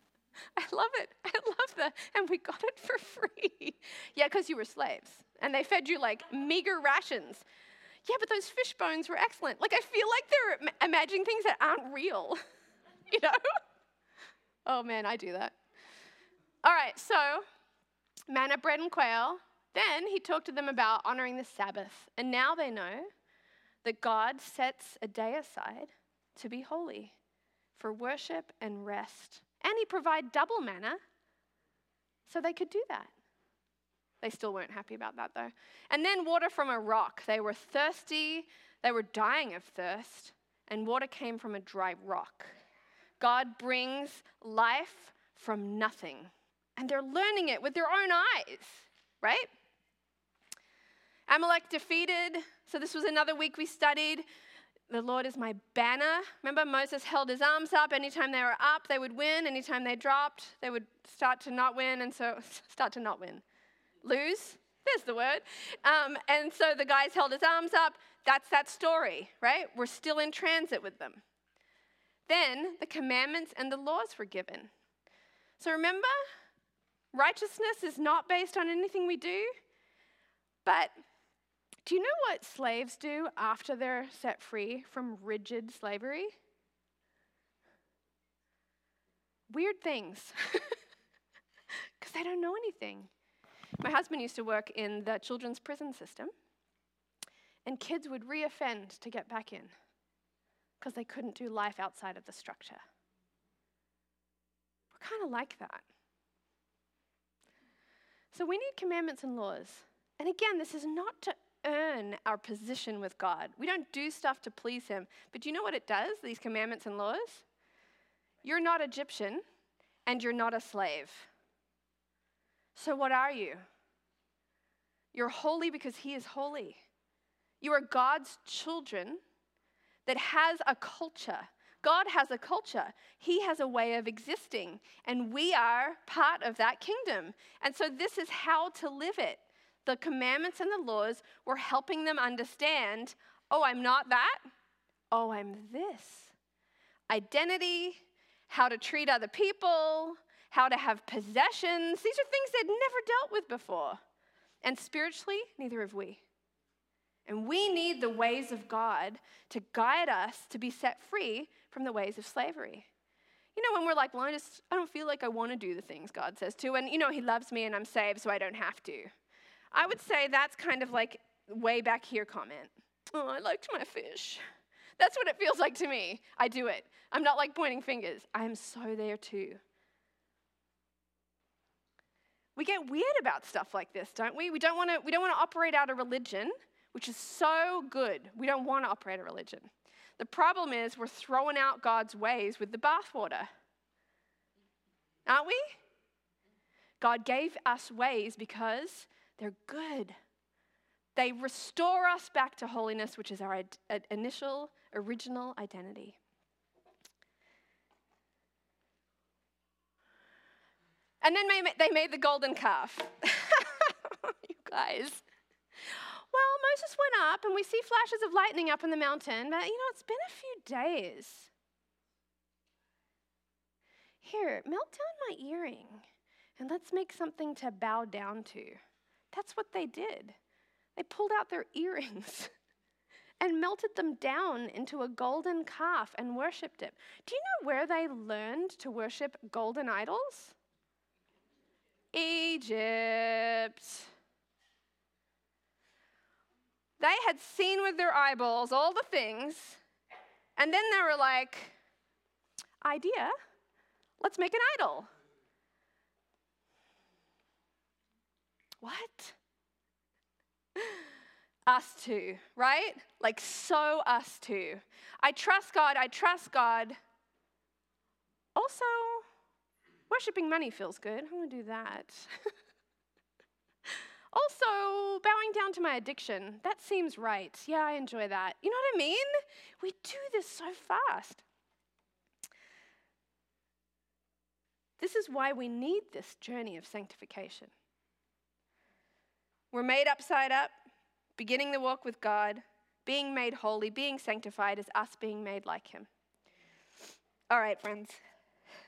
[laughs] I love it. I love that. And we got it for free. [laughs] yeah, because you were slaves. And they fed you like meager rations. Yeah, but those fish bones were excellent. Like, I feel like they're imagining things that aren't real. [laughs] [laughs] you know? Oh man, I do that. All right, so manna, bread, and quail. Then he talked to them about honoring the Sabbath. And now they know that God sets a day aside to be holy for worship and rest. And he provided double manna so they could do that. They still weren't happy about that though. And then water from a rock. They were thirsty, they were dying of thirst, and water came from a dry rock. God brings life from nothing, and they're learning it with their own eyes, right? Amalek defeated. So, this was another week we studied. The Lord is my banner. Remember, Moses held his arms up. Anytime they were up, they would win. Anytime they dropped, they would start to not win, and so [laughs] start to not win. Lose? There's the word. Um, and so the guys held his arms up. That's that story, right? We're still in transit with them. Then the commandments and the laws were given. So remember, righteousness is not based on anything we do, but do you know what slaves do after they're set free from rigid slavery? Weird things, [laughs] because they don't know anything. My husband used to work in the children's prison system, and kids would reoffend to get back in because they couldn't do life outside of the structure. We're kind of like that. So we need commandments and laws. And again, this is not to earn our position with God. We don't do stuff to please Him. But do you know what it does, these commandments and laws? You're not Egyptian and you're not a slave. So what are you? You're holy because He is holy. You are God's children that has a culture. God has a culture. He has a way of existing, and we are part of that kingdom. And so, this is how to live it the commandments and the laws were helping them understand oh, I'm not that. Oh, I'm this. Identity, how to treat other people, how to have possessions. These are things they'd never dealt with before. And spiritually, neither have we. And we need the ways of God to guide us to be set free from the ways of slavery. You know, when we're like, well, I just, I don't feel like I want to do the things God says to. And, you know, He loves me and I'm saved, so I don't have to. I would say that's kind of like way back here comment. Oh, I liked my fish. That's what it feels like to me. I do it. I'm not like pointing fingers. I'm so there too. We get weird about stuff like this, don't we? We don't want to we don't want to operate out a religion, which is so good. We don't want to operate a religion. The problem is we're throwing out God's ways with the bathwater. Aren't we? God gave us ways because they're good. They restore us back to holiness, which is our uh, initial, original identity. And then they made the golden calf. [laughs] you guys. Well, Moses went up, and we see flashes of lightning up in the mountain, but you know, it's been a few days. Here, melt down my earring, and let's make something to bow down to. That's what they did. They pulled out their earrings [laughs] and melted them down into a golden calf and worshiped it. Do you know where they learned to worship golden idols? Egypt. They had seen with their eyeballs all the things, and then they were like, idea, let's make an idol. What? [laughs] us too, right? Like, so us too. I trust God, I trust God. Also, worshiping money feels good. I'm gonna do that. [laughs] also, bowing down to my addiction, that seems right. Yeah, I enjoy that. You know what I mean? We do this so fast. This is why we need this journey of sanctification. We're made upside up, beginning the walk with God, being made holy, being sanctified is us being made like Him. All right, friends.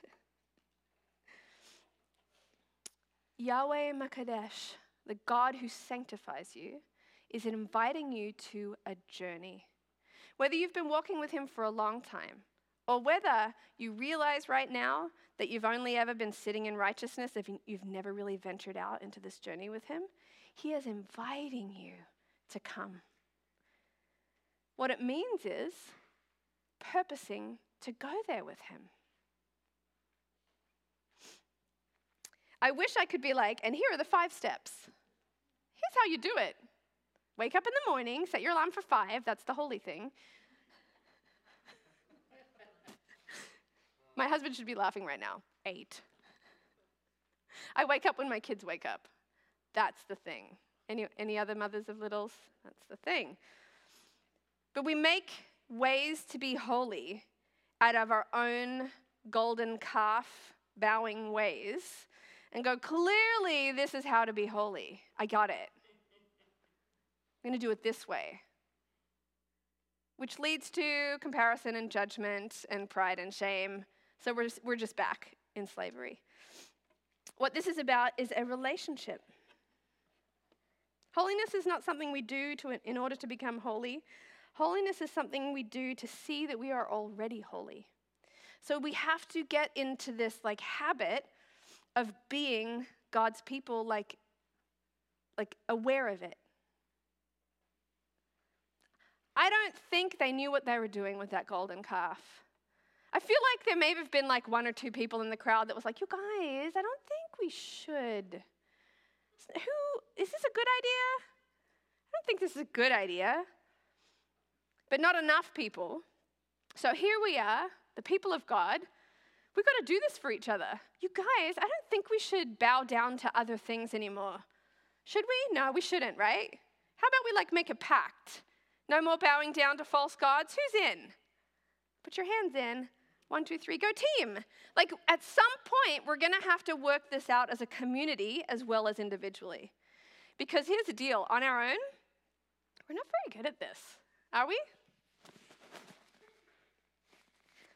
[laughs] Yahweh M'Kaddesh, the God who sanctifies you, is inviting you to a journey. Whether you've been walking with Him for a long time, or whether you realize right now that you've only ever been sitting in righteousness if you've never really ventured out into this journey with Him, He is inviting you to come. What it means is purposing to go there with Him. I wish I could be like, and here are the five steps. Here's how you do it wake up in the morning, set your alarm for five, that's the holy thing. my husband should be laughing right now. Eight. I wake up when my kids wake up. That's the thing. Any, any other mothers of littles? That's the thing. But we make ways to be holy out of our own golden calf bowing ways and go, clearly, this is how to be holy. I got it. I'm going to do it this way. Which leads to comparison and judgment and pride and shame. So we're, we're just back in slavery. What this is about is a relationship. Holiness is not something we do to, in order to become holy. Holiness is something we do to see that we are already holy. So we have to get into this like habit of being God's people, like, like aware of it. I don't think they knew what they were doing with that golden calf. I feel like there may have been like one or two people in the crowd that was like, "You guys, I don't think we should." Who is this a good idea? I don't think this is a good idea. But not enough people. So here we are, the people of God. We've got to do this for each other. You guys, I don't think we should bow down to other things anymore. Should we? No, we shouldn't, right? How about we like make a pact? No more bowing down to false gods. Who's in? Put your hands in. One, two, three, go team. Like at some point, we're going to have to work this out as a community as well as individually. Because here's the deal on our own, we're not very good at this, are we?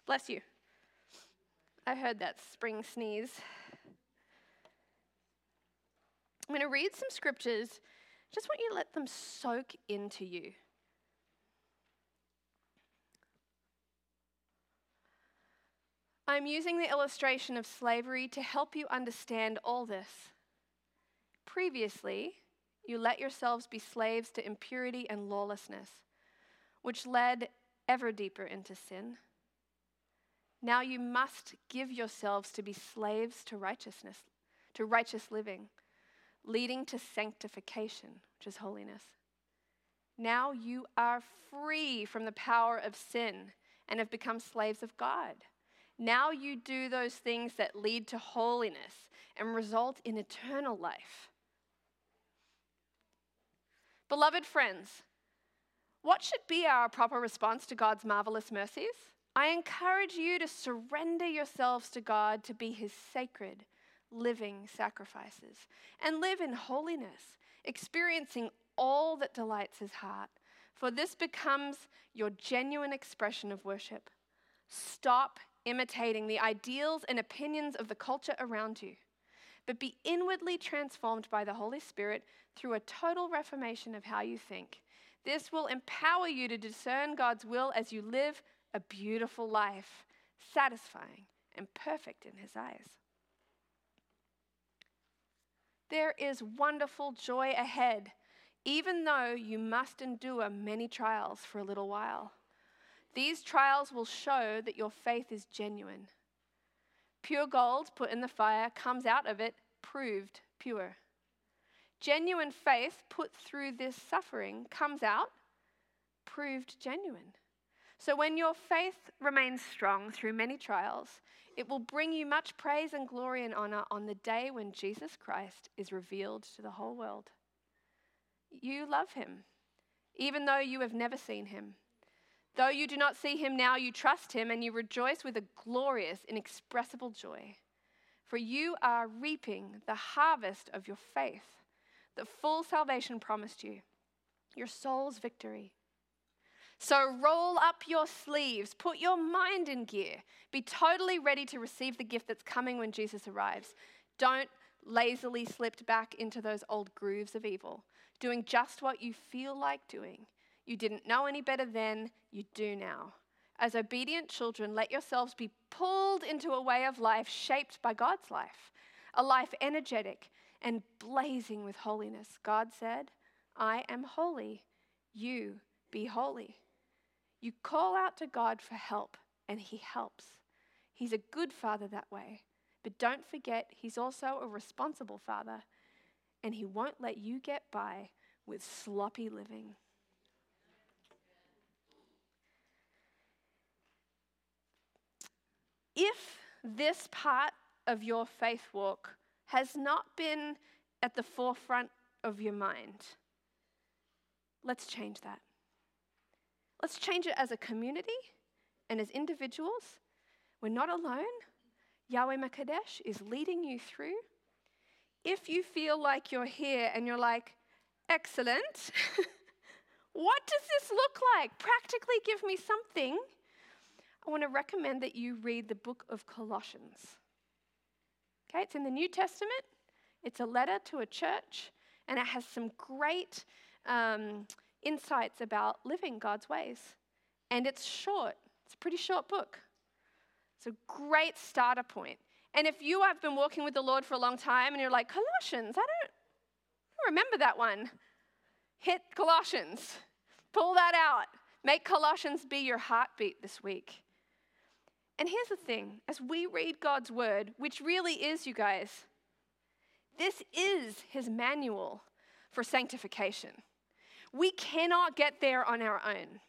Bless you. I heard that spring sneeze. I'm going to read some scriptures. Just want you to let them soak into you. I'm using the illustration of slavery to help you understand all this. Previously, you let yourselves be slaves to impurity and lawlessness, which led ever deeper into sin. Now you must give yourselves to be slaves to righteousness, to righteous living, leading to sanctification, which is holiness. Now you are free from the power of sin and have become slaves of God. Now you do those things that lead to holiness and result in eternal life. Beloved friends, what should be our proper response to God's marvelous mercies? I encourage you to surrender yourselves to God to be his sacred, living sacrifices and live in holiness, experiencing all that delights his heart. For this becomes your genuine expression of worship. Stop imitating the ideals and opinions of the culture around you, but be inwardly transformed by the Holy Spirit through a total reformation of how you think. This will empower you to discern God's will as you live a beautiful life, satisfying and perfect in His eyes. There is wonderful joy ahead, even though you must endure many trials for a little while. These trials will show that your faith is genuine. Pure gold put in the fire comes out of it proved pure. Genuine faith put through this suffering comes out proved genuine. So when your faith remains strong through many trials, it will bring you much praise and glory and honor on the day when Jesus Christ is revealed to the whole world. You love him, even though you have never seen him. Though you do not see him now, you trust him and you rejoice with a glorious, inexpressible joy. For you are reaping the harvest of your faith, the full salvation promised you, your soul's victory. So roll up your sleeves, put your mind in gear, be totally ready to receive the gift that's coming when Jesus arrives. Don't lazily slip back into those old grooves of evil, doing just what you feel like doing. You didn't know any better then, you do now. As obedient children, let yourselves be pulled into a way of life shaped by God's life, a life energetic and blazing with holiness. God said, I am holy, you be holy. You call out to God for help, and He helps. He's a good father that way. But don't forget, He's also a responsible father, and He won't let you get by with sloppy living. If this part of your faith walk has not been at the forefront of your mind, let's change that. Let's change it as a community and as individuals. We're not alone. Yahweh M'Kaddesh is leading you through. If you feel like you're here and you're like, excellent, [laughs] what does this look like? Practically give me something. I want to recommend that you read the book of Colossians. Okay, it's in the New Testament, it's a letter to a church, and it has some great um, insights about living God's ways. And it's short, it's a pretty short book. It's a great starter point. And if you have been walking with the Lord for a long time and you're like, Colossians, I don't, I don't remember that one, hit Colossians, pull that out. Make Colossians be your heartbeat this week. And here's the thing as we read God's word, which really is, you guys, this is his manual for sanctification. We cannot get there on our own.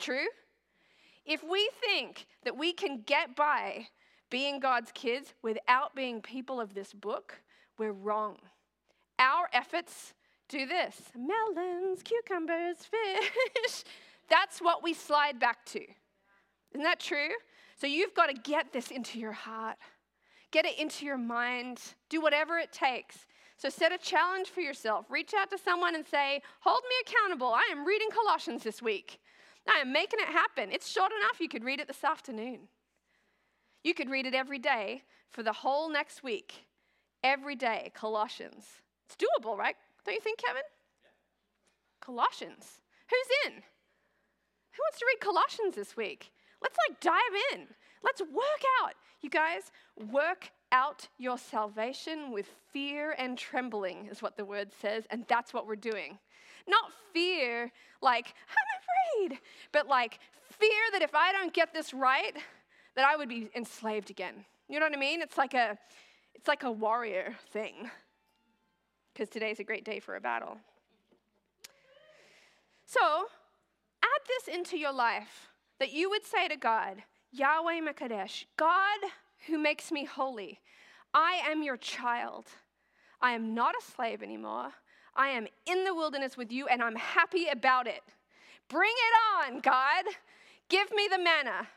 True? If we think that we can get by being God's kids without being people of this book, we're wrong. Our efforts do this melons, cucumbers, fish. [laughs] That's what we slide back to. Isn't that true? So you've got to get this into your heart, get it into your mind, do whatever it takes so set a challenge for yourself. Reach out to someone and say, Hold me accountable. I am reading Colossians this week. I am making it happen. It's short enough. You could read it this afternoon. You could read it every day for the whole next week. Every day, Colossians. It's doable, right? Don't you think, Kevin? Colossians. Who's in? Who wants to read Colossians this week? Let's like dive in. Let's work out. You guys, work out your salvation with fear and trembling, is what the word says, and that's what we're doing. Not fear, like, I'm afraid, but like fear that if I don't get this right, that I would be enslaved again. You know what I mean? It's like a it's like a warrior thing. Because today's a great day for a battle. So, add this into your life that you would say to God, Yahweh M'Kaddesh, God who makes me holy. I am your child. I am not a slave anymore. I am in the wilderness with you and I'm happy about it. Bring it on, God. Give me the manna.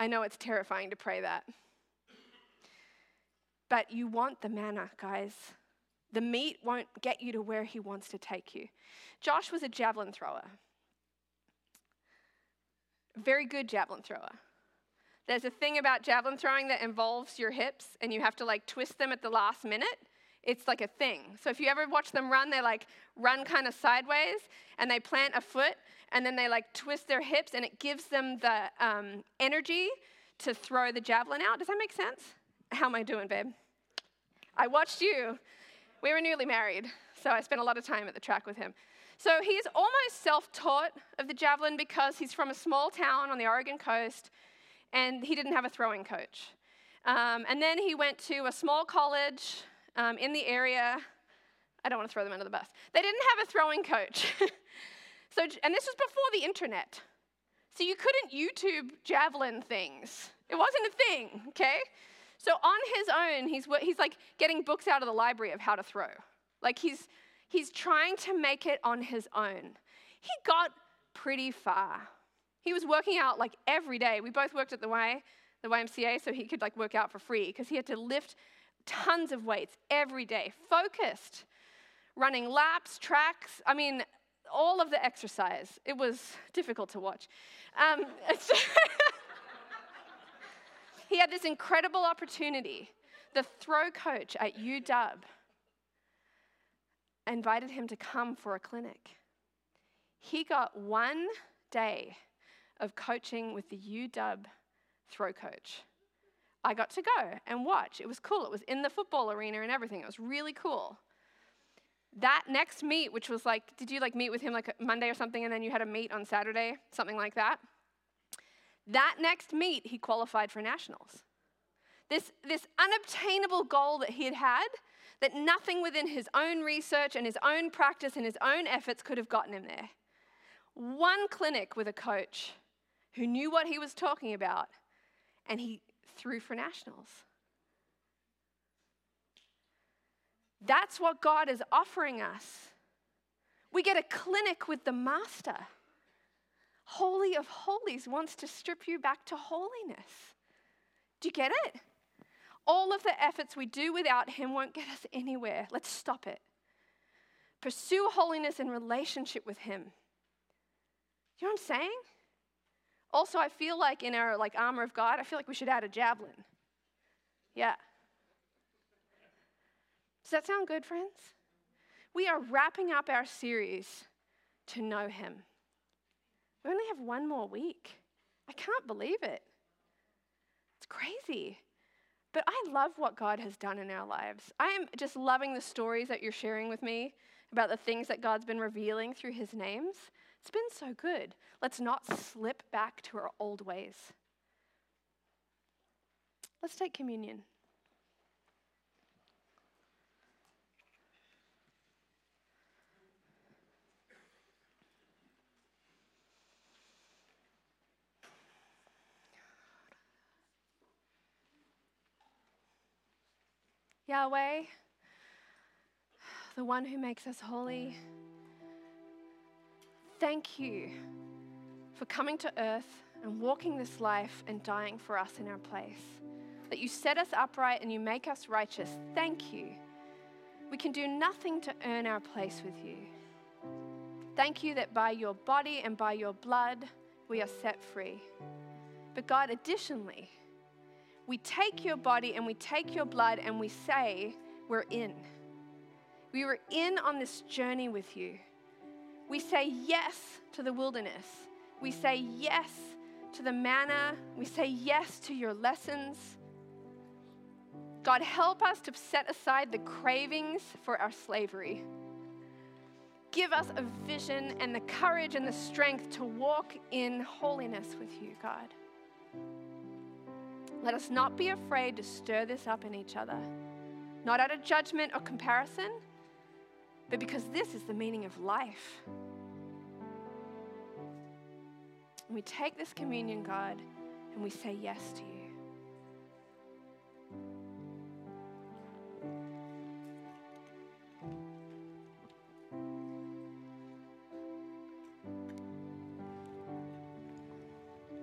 I know it's terrifying to pray that. But you want the manna, guys. The meat won't get you to where he wants to take you. Josh was a javelin thrower, very good javelin thrower. There's a thing about javelin throwing that involves your hips and you have to like twist them at the last minute. It's like a thing. So if you ever watch them run, they like run kind of sideways and they plant a foot and then they like twist their hips and it gives them the um, energy to throw the javelin out. Does that make sense? How am I doing, babe? I watched you. We were newly married, so I spent a lot of time at the track with him. So he's almost self taught of the javelin because he's from a small town on the Oregon coast and he didn't have a throwing coach. Um, and then he went to a small college um, in the area I don't want to throw them under the bus. They didn't have a throwing coach. [laughs] so, and this was before the internet. So you couldn't YouTube javelin things. It wasn't a thing, okay? So on his own, he's, he's like getting books out of the library of how to throw. Like he's, he's trying to make it on his own. He got pretty far. He was working out like every day. We both worked at the Y, the YMCA, so he could like work out for free because he had to lift tons of weights every day, focused, running laps, tracks. I mean, all of the exercise. It was difficult to watch. Um, [laughs] he had this incredible opportunity. The throw coach at UW invited him to come for a clinic. He got one day of coaching with the UW throw coach. I got to go and watch. It was cool. It was in the football arena and everything. It was really cool. That next meet, which was like, did you like meet with him like Monday or something and then you had a meet on Saturday? Something like that? That next meet, he qualified for nationals. This, this unobtainable goal that he had had, that nothing within his own research and his own practice and his own efforts could have gotten him there. One clinic with a coach who knew what he was talking about, and he threw for nationals. That's what God is offering us. We get a clinic with the Master. Holy of Holies wants to strip you back to holiness. Do you get it? All of the efforts we do without Him won't get us anywhere. Let's stop it. Pursue holiness in relationship with Him. You know what I'm saying? Also, I feel like in our like armor of God, I feel like we should add a javelin. Yeah. Does that sound good, friends? We are wrapping up our series to know Him. We only have one more week. I can't believe it. It's crazy. But I love what God has done in our lives. I am just loving the stories that you're sharing with me about the things that God's been revealing through His names. It's been so good. Let's not slip back to our old ways. Let's take communion. Yahweh, the one who makes us holy, thank you for coming to earth and walking this life and dying for us in our place. That you set us upright and you make us righteous. Thank you. We can do nothing to earn our place with you. Thank you that by your body and by your blood, we are set free. But God, additionally, we take your body and we take your blood and we say, We're in. We were in on this journey with you. We say yes to the wilderness. We say yes to the manna. We say yes to your lessons. God, help us to set aside the cravings for our slavery. Give us a vision and the courage and the strength to walk in holiness with you, God. Let us not be afraid to stir this up in each other, not out of judgment or comparison, but because this is the meaning of life. We take this communion, God, and we say yes to you.